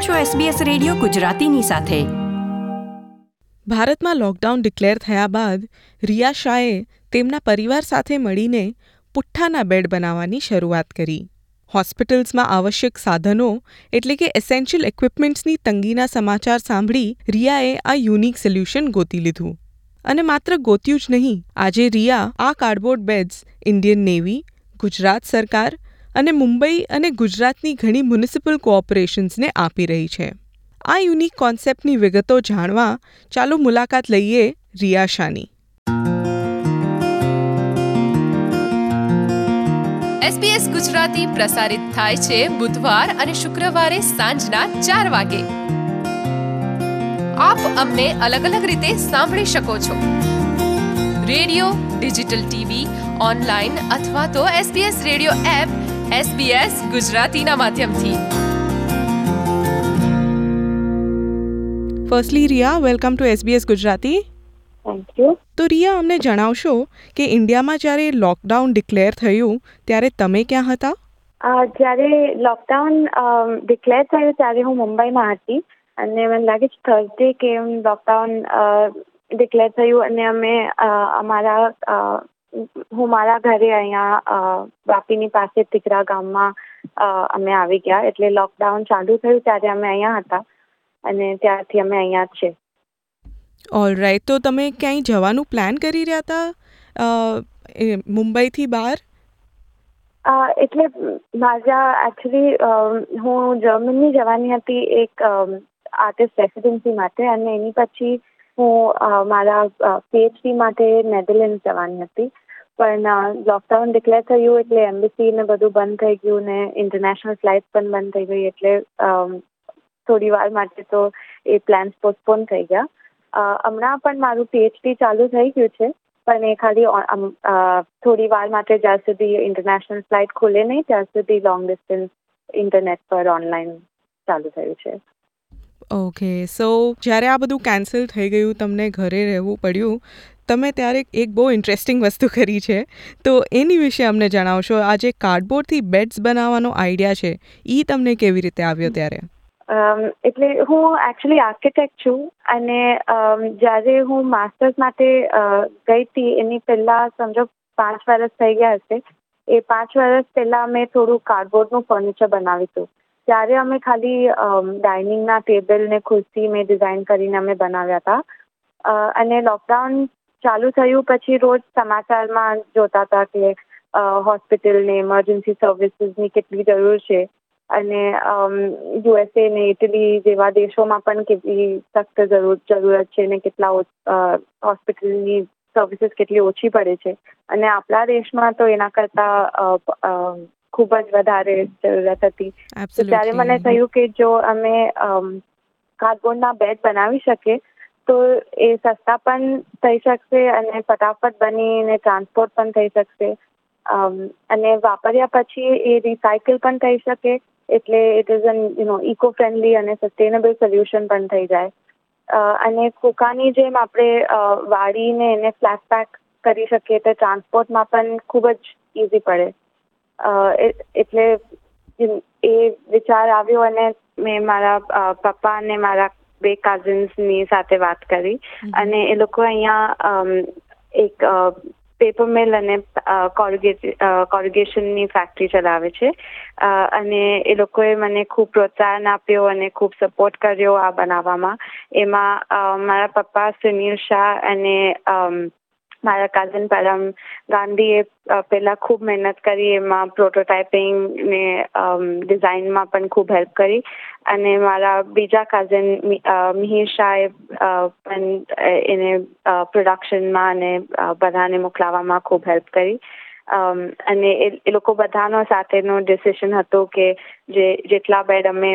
છો SBS radio ગુજરાતીની સાથે. ભારતમાં લોકડાઉન ડિક્લેર થયા બાદ રિયા શાહે તેમના પરિવાર સાથે મળીને પુઠ્ઠાના બેડ બનાવવાની શરૂઆત કરી. હોસ્પિટલ્સમાં આવશ્યક સાધનો એટલે કે એસેન્શિયલ ઇક્વિપમેન્ટ્સની તંગીના સમાચાર સાંભળી રિયાએ આ યુનિક સોલ્યુશન ગોતી લીધું. અને માત્ર ગોત્યું જ નહીં, આજે રિયા આ cardboard beds Indian navy Gujarat સરકાર અને મુંબઈ અને ગુજરાતની ઘણી મ્યુનિસિપલ કોઓપરેશન્સને આપી રહી છે. આ યુનિક કોન્સેપ્ટની વિગતો જાણવા ચાલો મુલાકાત લઈએ રિયા શાની SBS ગુજરાતી પ્રસારિત થાય છે બુધવાર અને શુક્રવારે સાંજના ચાર વાગે. આપ અમને અલગ અલગ રીતે સાંભળી શકો છો. રેડિયો, ડિજિટલ ટીવી, ઓનલાઈન અથવા તો SBS રેડિયો એપ SBS ગુજરાતીના માધ્યમથી. Firstly Riya welcome to SBS Gujarati thank you તો રિયા અમને જણાવશો કે ઇન્ડિયામાં જ્યારે લોકડાઉન ડિક્લેર થયું ત્યારે તમે ક્યાં હતા? જ્યારે લોકડાઉન ડિક્લેર થયું ત્યારે હું મુંબઈમાં હતી. અને મને લાગે છે થર્સડે કે લોકડાઉન ડિક્લેર થયું અને અમે અમારા હું મારા ઘરે અહીંયા બાપીની વાપીની પાસે ટીકરા ગામમાં અમે આવી ગયા. એટલે લોકડાઉન ચાલુ થયું ત્યારે અમે અહીંયા હતા અને ત્યારથી અમે અહીંયા જ છે. ઓલ રાઈટ તો તમે ક્યાંય જવાનું પ્લાન કરી રહ્યા હતા? મુંબઈથી બહાર? એટલે મારા એકચ્યુઅલી હું જર્મની જવાની હતી એક આર્ટિસ્ટ રેસિડેન્સી માટે અને એની પછી હું મારા પીએચડી માટે નેધરલેન્ડ જવાની હતી. પણ લોકડાઉન ડિક્લેર થયું એટલે એમ્બસી ને બધું બંધ થઈ ગયું ને ઇન્ટરનેશનલ ફ્લાઇટ પણ બંધ થઈ ગઈ એટલે થોડી વાર માટે તો એ પ્લાન્સ પોસ્ટપોન થઈ ગયા. હમણાં પણ મારું પીએચડી ચાલુ થઈ ગયું છે, પણ એ ખાલી થોડી વાર માટે જ્યાં સુધી ઇન્ટરનેશનલ ફ્લાઇટ ખુલે નહીં, ત્યાં સુધી લોંગ ડિસ્ટન્સ ઇન્ટરનેટ પર ઓનલાઈન ચાલુ થયું છે. ઓકે સો જ્યારે આ બધું કેન્સલ થઈ ગયું, તમને ઘરે રહેવું પડ્યું, તમે ત્યારે એક બહુ ઇન્ટરેસ્ટિંગ વસ્તુ કરી છે. તો એની વિશે અમને જણાવશો. આ જે કાર્ડબોર્ડથી બેડ્સ બનાવવાનો આઈડિયા છે. એ તમને કેવી રીતે આવ્યો ત્યારે? એટલે હું એકચ્યુઅલી આર્કિટેક્ટ છું અને જ્યારે હું માસ્ટર્સ માટે ગઈ હતી, એની પહેલાં સમજો પાંચ વર્ષ થઈ ગયા હશે. એ પાંચ વર્ષ પહેલાં મેં થોડું કાર્ડબોર્ડનું ફર્નિચર બનાવ્યું હતું. ત્યારે અમે ખાલી ડાઇનિંગના ટેબલ ને ખુરશી મેં ડિઝાઇન કરીને અમે બનાવ્યા હતા અને લોકડાઉન ચાલુ થયું પછી રોજ સમાચારમાં જોતા હતા કે હોસ્પિટલને ઇમરજન્સી સર્વિસીસની કેટલી જરૂર છે. અને યુએસએ ને ઇટલી જેવા દેશોમાં પણ કેટલી સખ્ત જરૂર, જરૂરત છે ને કેટલા હોસ્પિટલની સર્વિસીસ કેટલી ઓછી પડે છે. અને આપણા દેશમાં તો એના કરતાં ખૂબ જ વધારે જરૂરત હતી. તો ત્યારે મને થયું કે જો અમે કાર્ડબોર્ડના બેડ બનાવી શકીએ તો એ સસ્તા પણ થઈ શકશે અને ફટાફટ બનીને ટ્રાન્સપોર્ટ પણ થઈ શકશે. અને વાપર્યા પછી એ રિસાયકલ પણ થઈ શકે એટલે it is and you know eco friendly અને સસ્ટેનેબલ સોલ્યુશન પણ થઈ જાય. અને કુકાની જેમ આપણે વાળીને એને ફ્લેટ પેક કરી શકીએ તો ટ્રાન્સપોર્ટમાં પણ ખૂબ જ ઇઝી પડે. એટલે એ વિચાર આવ્યો અને મેં મારા પપ્પા અને મારા બે કઝિન્સની સાથે વાત કરી. અને એ લોકો અહીંયા એક પેપર મિલ અને કોરિગેશનની ફેક્ટરી ચલાવે છે. અને એ લોકોએ મને ખૂબ પ્રોત્સાહન આપ્યો અને ખૂબ સપોર્ટ કર્યો આ બનાવવામાં. એમાં મારા પપ્પા સુનિલ શાહ અને મારા કઝિન પરમ ગાંધીએ પહેલા ખૂબ મહેનત કરી, એમાં પ્રોટોટાઇપિંગ ને ડિઝાઇનમાં પણ ખૂબ હેલ્પ કરી. અને મારા બીજા કઝિન મિહિર શાહે પણ એને પ્રોડક્શનમાં અને બધાને મોકલાવવામાં ખૂબ હેલ્પ કરી. અને એ લોકો બધાનો સાથેનો ડિસિશન હતો કે જે, જેટલા બેડ અમે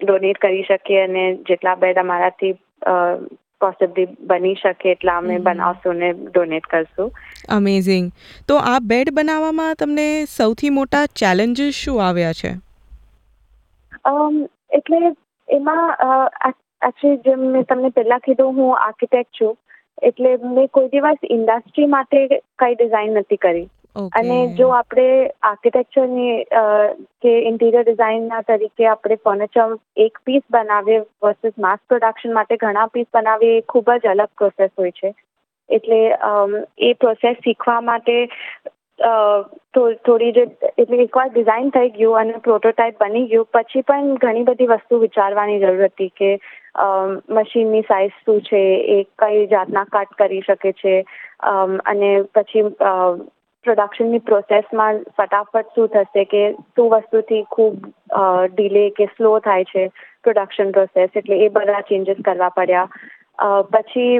ડોનેટ કરી શકીએ અને જેટલા બેડ અમારાથી પોસિબલી બની શકે એટલા અમે બનાવશું ને ડોનેટ કરશું. અમેઝિંગ તો આ બેડ બનાવવામાં તમને સૌથી મોટા ચેલેન્જીસ શું આવ્યા છે? એટલે એમાં એકચ્યુઅલી જેમ મેં તમને પહેલાં કીધું હું આર્કિટેક્ટ છું. એટલે મેં કોઈ દિવસ ઇન્ડસ્ટ્રી માટે કઈ ડિઝાઇન નથી કરી. અને જો આપણે આર્કિટેક્ચરની કે ઇન્ટિરિયર ડિઝાઇનના તરીકે આપણે ફર્નિચર એક પીસ બનાવીએ વર્સિસ માસ પ્રોડક્શન માટે ઘણા પીસ બનાવીએ એ ખૂબ જ અલગ પ્રોસેસ હોય છે. એટલે એ પ્રોસેસ શીખવા માટે થોડી જે, એટલે એકવાર ડિઝાઇન થઈ ગયું અને પ્રોટોટાઇપ બની ગયું, પછી પણ ઘણી બધી વસ્તુ વિચારવાની જરૂર હતી કે મશીનની સાઇઝ શું છે, એ કઈ જાતના કટ કરી શકે છે અને પછી પ્રોડક્શનની પ્રોસેસમાં ફટાફટ શું થશે કે શું વસ્તુથી ખૂબ ડીલે કે સ્લો થાય છે પ્રોડક્શન પ્રોસેસ એટલે એ બધા ચેન્જીસ કરવા પડ્યા. પછી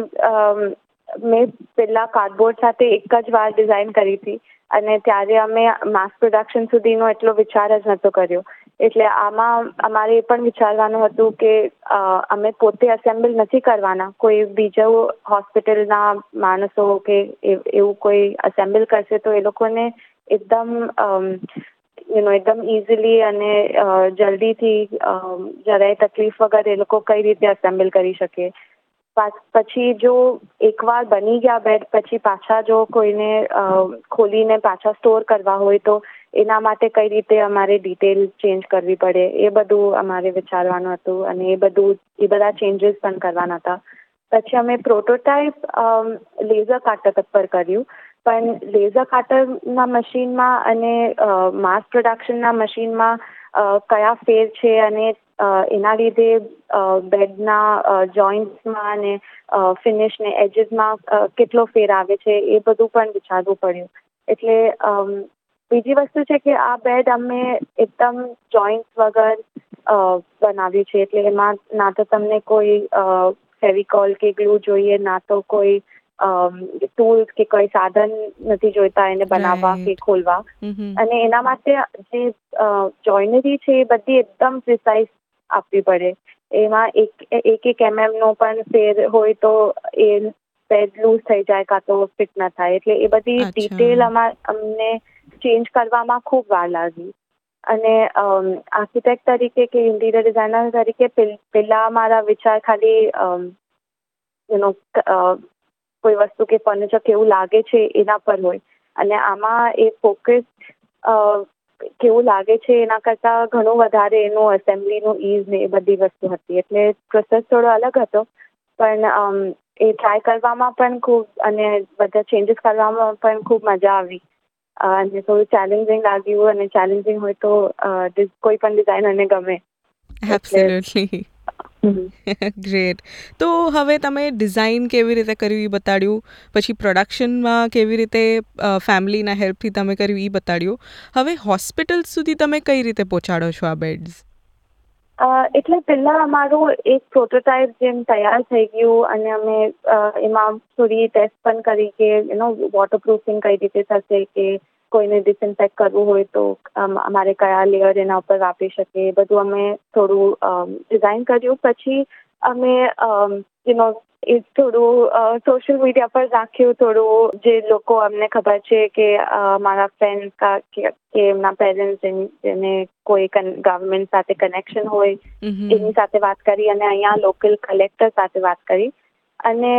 મેં પહેલાં કાર્ડબોર્ડ સાથે એક જ વાર ડિઝાઇન કરી હતી અને ત્યારે અમે માસ પ્રોડક્શન સુધીનો એટલો વિચાર જ નહોતો કર્યો. એટલે આમાં અમારે એ પણ વિચારવાનું હતું કે અમે પોતે અસેમ્બલ નથી કરવાના. કોઈ બીજો હોસ્પિટલના માણસો કે એવું કોઈ અસેમ્બલ કરશે તો એ લોકોને એકદમ યુ નો એકદમ ઇઝીલી અને જલ્દીથી જરાય તકલીફ વગર એ લોકો કઈ રીતે અસેમ્બલ કરી શકે. પછી જો એકવાર બની ગયા બેડ પછી પાછા જો કોઈને ખોલીને પાછા સ્ટોર કરવા હોય તો એના માટે કઈ રીતે અમારે ડિટેલ ચેન્જ કરવી પડે, એ બધું અમારે વિચારવાનું હતું અને એ બધું, એ બધા ચેન્જીસ પણ કરવાના હતા. પછી અમે પ્રોટોટાઇપ લેઝર કાટર પર કર્યું. પણ લેઝર કાટરના મશીનમાં અને માસ પ્રોડક્શનના મશીનમાં કયા ફેર છે અને એના લીધે બેડના જોઈન્ટ્સમાં અને ફિનિશ ને એજીસમાં કેટલો ફેર આવે છે એ બધું પણ વિચારવું પડ્યું. એટલે બીજી વસ્તુ છે કે આ બેડ અમે એકદમ જોઈન્ટ વગર બનાવ્યું છે. એટલે એમાં ના તો તમને કોઈ ફેવિકોલ કે ગ્લુ જોઈએ ના તો કોઈ ટૂલ્સ કે કોઈ સાધન નથી જોઈતા એને બનાવવા કે ખોલવા. અને એના માટે જે જોઈનરી છે એ બધી એકદમ પ્રિસાઇઝ આપવી પડે. એમાં એક એક એક mm નો પણ ફેર હોય તો એ પેડ લૂઝ થઈ જાય કાં તો ફિટ ના થાય. એટલે એ બધી ડિટેલ અમાર અમને ચેન્જ કરવામાં ખૂબ વાર લાગી. અને આર્કિટેક્ટ તરીકે કે ઇન્ટિરિયર ડિઝાઇનર તરીકે પહેલા મારા વિચાર ખાલી યુનો કોઈ વસ્તુ કે ફર્નિચર કેવું લાગે છે એના પર હોય. અને આમાં એ ફોકસ કેવું લાગે છે એના કરતાં ઘણું વધારે એનું એસેમ્બલીનું ઇઝ ને એ બધી વસ્તુ હતી. એટલે પ્રોસેસ થોડો અલગ હતો. પણ એ ટ્રાય કરવામાં પણ ખૂબ અને બધા ચેન્જીસ કરવામાં પણ ખૂબ મજા આવી. અને થોડું ચેલેન્જિંગ લાગ્યું અને ચેલેન્જિંગ હોય તો કોઈ પણ ડિઝાઇનરને ગમે. એબ્સોલ્યુટલી ગ્રેટ તો હવે તમે ડિઝાઇન કેવી રીતે કર્યું એ બતાડ્યું? પછી પ્રોડક્શનમાં કેવી રીતે ફેમિલીના હેલ્પથી તમે કર્યું એ બતાડ્યું? હવે હોસ્પિટલ સુધી તમે કઈ રીતે પહોંચાડો છો આ બેડ્સ એટલે પહેલા અમારું એક પ્રોટોટાઇપ જેમ તૈયાર થઈ ગયું અને અમે એમાં થોડી ટેસ્ટ પણ કરી કે એનો વોટરપ્રૂફિંગ કઈ રીતે થશે કે કોઈને ડિસઇન્ફેક્ટ કરવું હોય તો અમારે કયા લેયર એના ઉપર વાપરી શકીએ. એ બધું અમે થોડું ડિઝાઇન કર્યું. પછી અમે યુ નો એ થોડું સોશિયલ મીડિયા પર રાખ્યું થોડું જે લોકો અમને ખબર છે કે મારા ફ્રેન્ડ કા કે કે એમના પેરેન્ટ્સ જેને કોઈ ગવર્મેન્ટ સાથે કનેક્શન હોય એની સાથે વાત કરી અને અહીંયા લોકલ કલેક્ટર સાથે વાત કરી. અને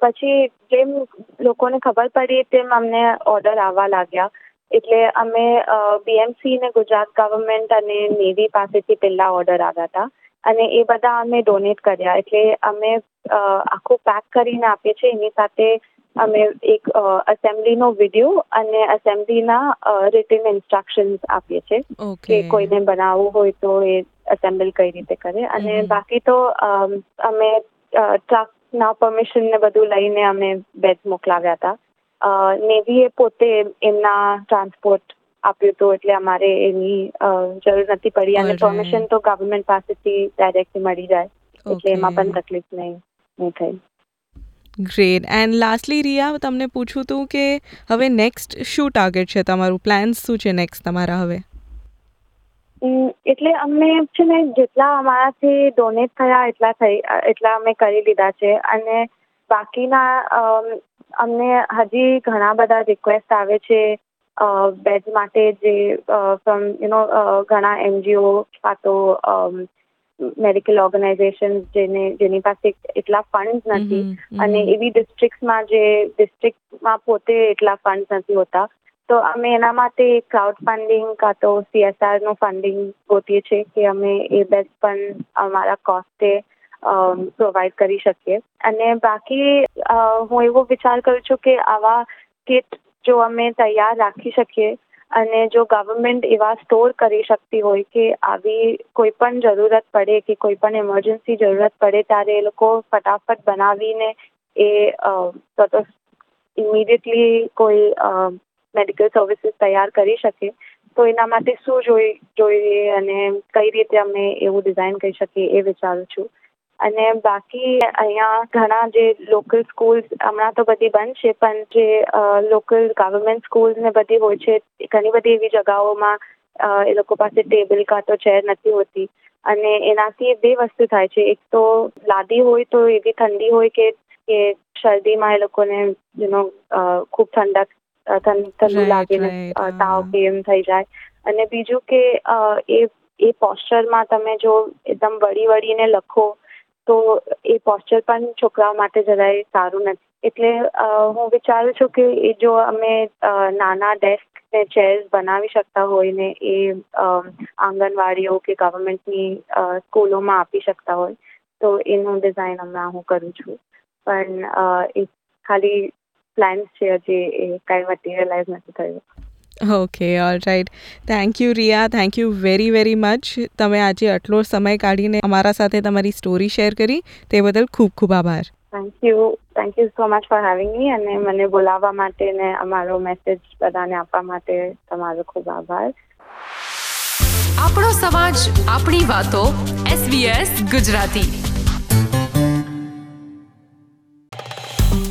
પછી જેમ લોકોને ખબર પડી તેમ અમને ઓર્ડર આવવા લાગ્યા. એટલે અમે બીએમસી ને ગુજરાત ગવર્મેન્ટ અને નેવી પાસેથી પહેલા ઓર્ડર આવ્યા હતા. અને એ બધા અમે ડોનેટ કર્યા. એટલે અમે આખું પેક કરીને આપીએ છીએ. એની સાથે અમે એક અસેમ્બલીનો વીડિયો અને અસેમ્બલીના રિટન ઇન્સ્ટ્રક્શન્સ આપીએ છીએ કે કોઈને બનાવવું હોય તો એ અસેમ્બલ કઈ રીતે કરે. અને બાકી તો અમ, ટ્રકના પરમિશન ને બધું લઈને અમે બેડ મોકલાવ્યા હતા. નેવીએ પોતે એમના ટ્રાન્સપોર્ટ આપ્યું હતું એટલે અમારે એની જરૂર નથી પડી. અને. પરમિશન તો ગવર્મેન્ટ પાસેથી ડાયરેક્ટલી મળી જાય. એટલે એમાં પણ તકલીફ નહીં નહીં થઈ ગ્રેટ એન્ડ લાસ્ટલી રિયા તમને પૂછું હતું કે હવે નેક્સ્ટ શું ટાર્ગેટ છે? તમારું પ્લાન્સ શું છે નેક્સ્ટ તમારા હવે? એટલે અમને છે ને જેટલા અમારાથી ડોનેટ થયા એટલા થઈ એટલા અમે કરી લીધા છે. અને બાકીના અમને હજી ઘણા બધા રિક્વેસ્ટ આવે છે. બેડ માટે જે ફ્રોમ યુ નો ઘણા એનજીઓ કાં તો મેડિકલ ઓર્ગેનાઇઝેશન જેને જેની પાસે એટલા ફંડ નથી. અને એવી ડિસ્ટ્રિક્ટમાં જે ડિસ્ટ્રિક્ટમાં પોતે એટલા ફંડ નથી હોતા તો અમે એના માટે ક્રાઉડ ફંડિંગ કાં તો સીએસઆરનું ફંડિંગ ગોતીએ છીએ કે અમે એ બેડ પણ અમારા કોસ્ટે પ્રોવાઈડ કરી શકીએ અને બાકી હું એવો વિચાર કરું છું કે આવા કિટ જો અમે તૈયાર રાખી શકીએ અને જો ગવર્મેન્ટ એવા સ્ટોર કરી શકતી હોય કે આવી કોઈ પણ જરૂરત પડે કે કોઈ પણ ઇમરજન્સી જરૂરત પડે, ત્યારે એ લોકો ફટાફટ બનાવીને એ ઇમિડિયેટલી કોઈ મેડિકલ સર્વિસીસ તૈયાર કરી શકે. તો એના માટે શું જોઈ, જોઈએ અને કઈ રીતે અમે એવું ડિઝાઇન કરી શકીએ એ વિચારું છું. અને બાકી અહીંયા ઘણા જે લોકલ સ્કૂલ્સ હમણાં તો બધી બંધ છે પણ જે લોકલ ગવર્મેન્ટ સ્કૂલ્સ ને બધી હોય છે ઘણી બધી એવી જગાઓમાં એ લોકો પાસે ટેબલ કાં તો ચેર નથી હોતી. અને એનાથી બે વસ્તુ થાય છે. એક તો લાદી હોય તો એવી ઠંડી હોય કે કે શરદીમાં એ લોકોને યુનો ખૂબ ઠંડક ઠંડુ લાગે હા. તાવ કે એમ થઈ જાય. અને બીજું કે એ એ પોસ્ચરમાં તમે જો એકદમ વળી વળીને લખો તો એ પોસ્ચર પણ છોકરાઓ માટે જરાય સારું નથી. એટલે હું વિચારું છું કે એ જો અમે નાના ડેસ્ક ને ચેર્સ બનાવી શકતા હોય ને એ આંગણવાડીઓ કે ગવર્મેન્ટની સ્કૂલોમાં આપી શકતા હોય, તો એનું ડિઝાઇન હમણાં હું કરું છું. પણ એ ખાલી પ્લાન્સ છે હજી, એ કાંઈ મટીરિયલાઇઝ નથી થયું. Okay all right thank you Riya thank you very very much તમે આજે આટલો સમય કાઢીને અમારા સાથે તમારી સ્ટોરી શેર કરી. તે બદલ ખૂબ ખૂબ આભાર. Thank you thank you so much for having me અને મને બોલાવવા માટે ને અમારો મેસેજ બધાને આપવા માટે તમારો ખૂબ આભાર. આપણો સમાજ આપણી વાતો SBS Gujarati.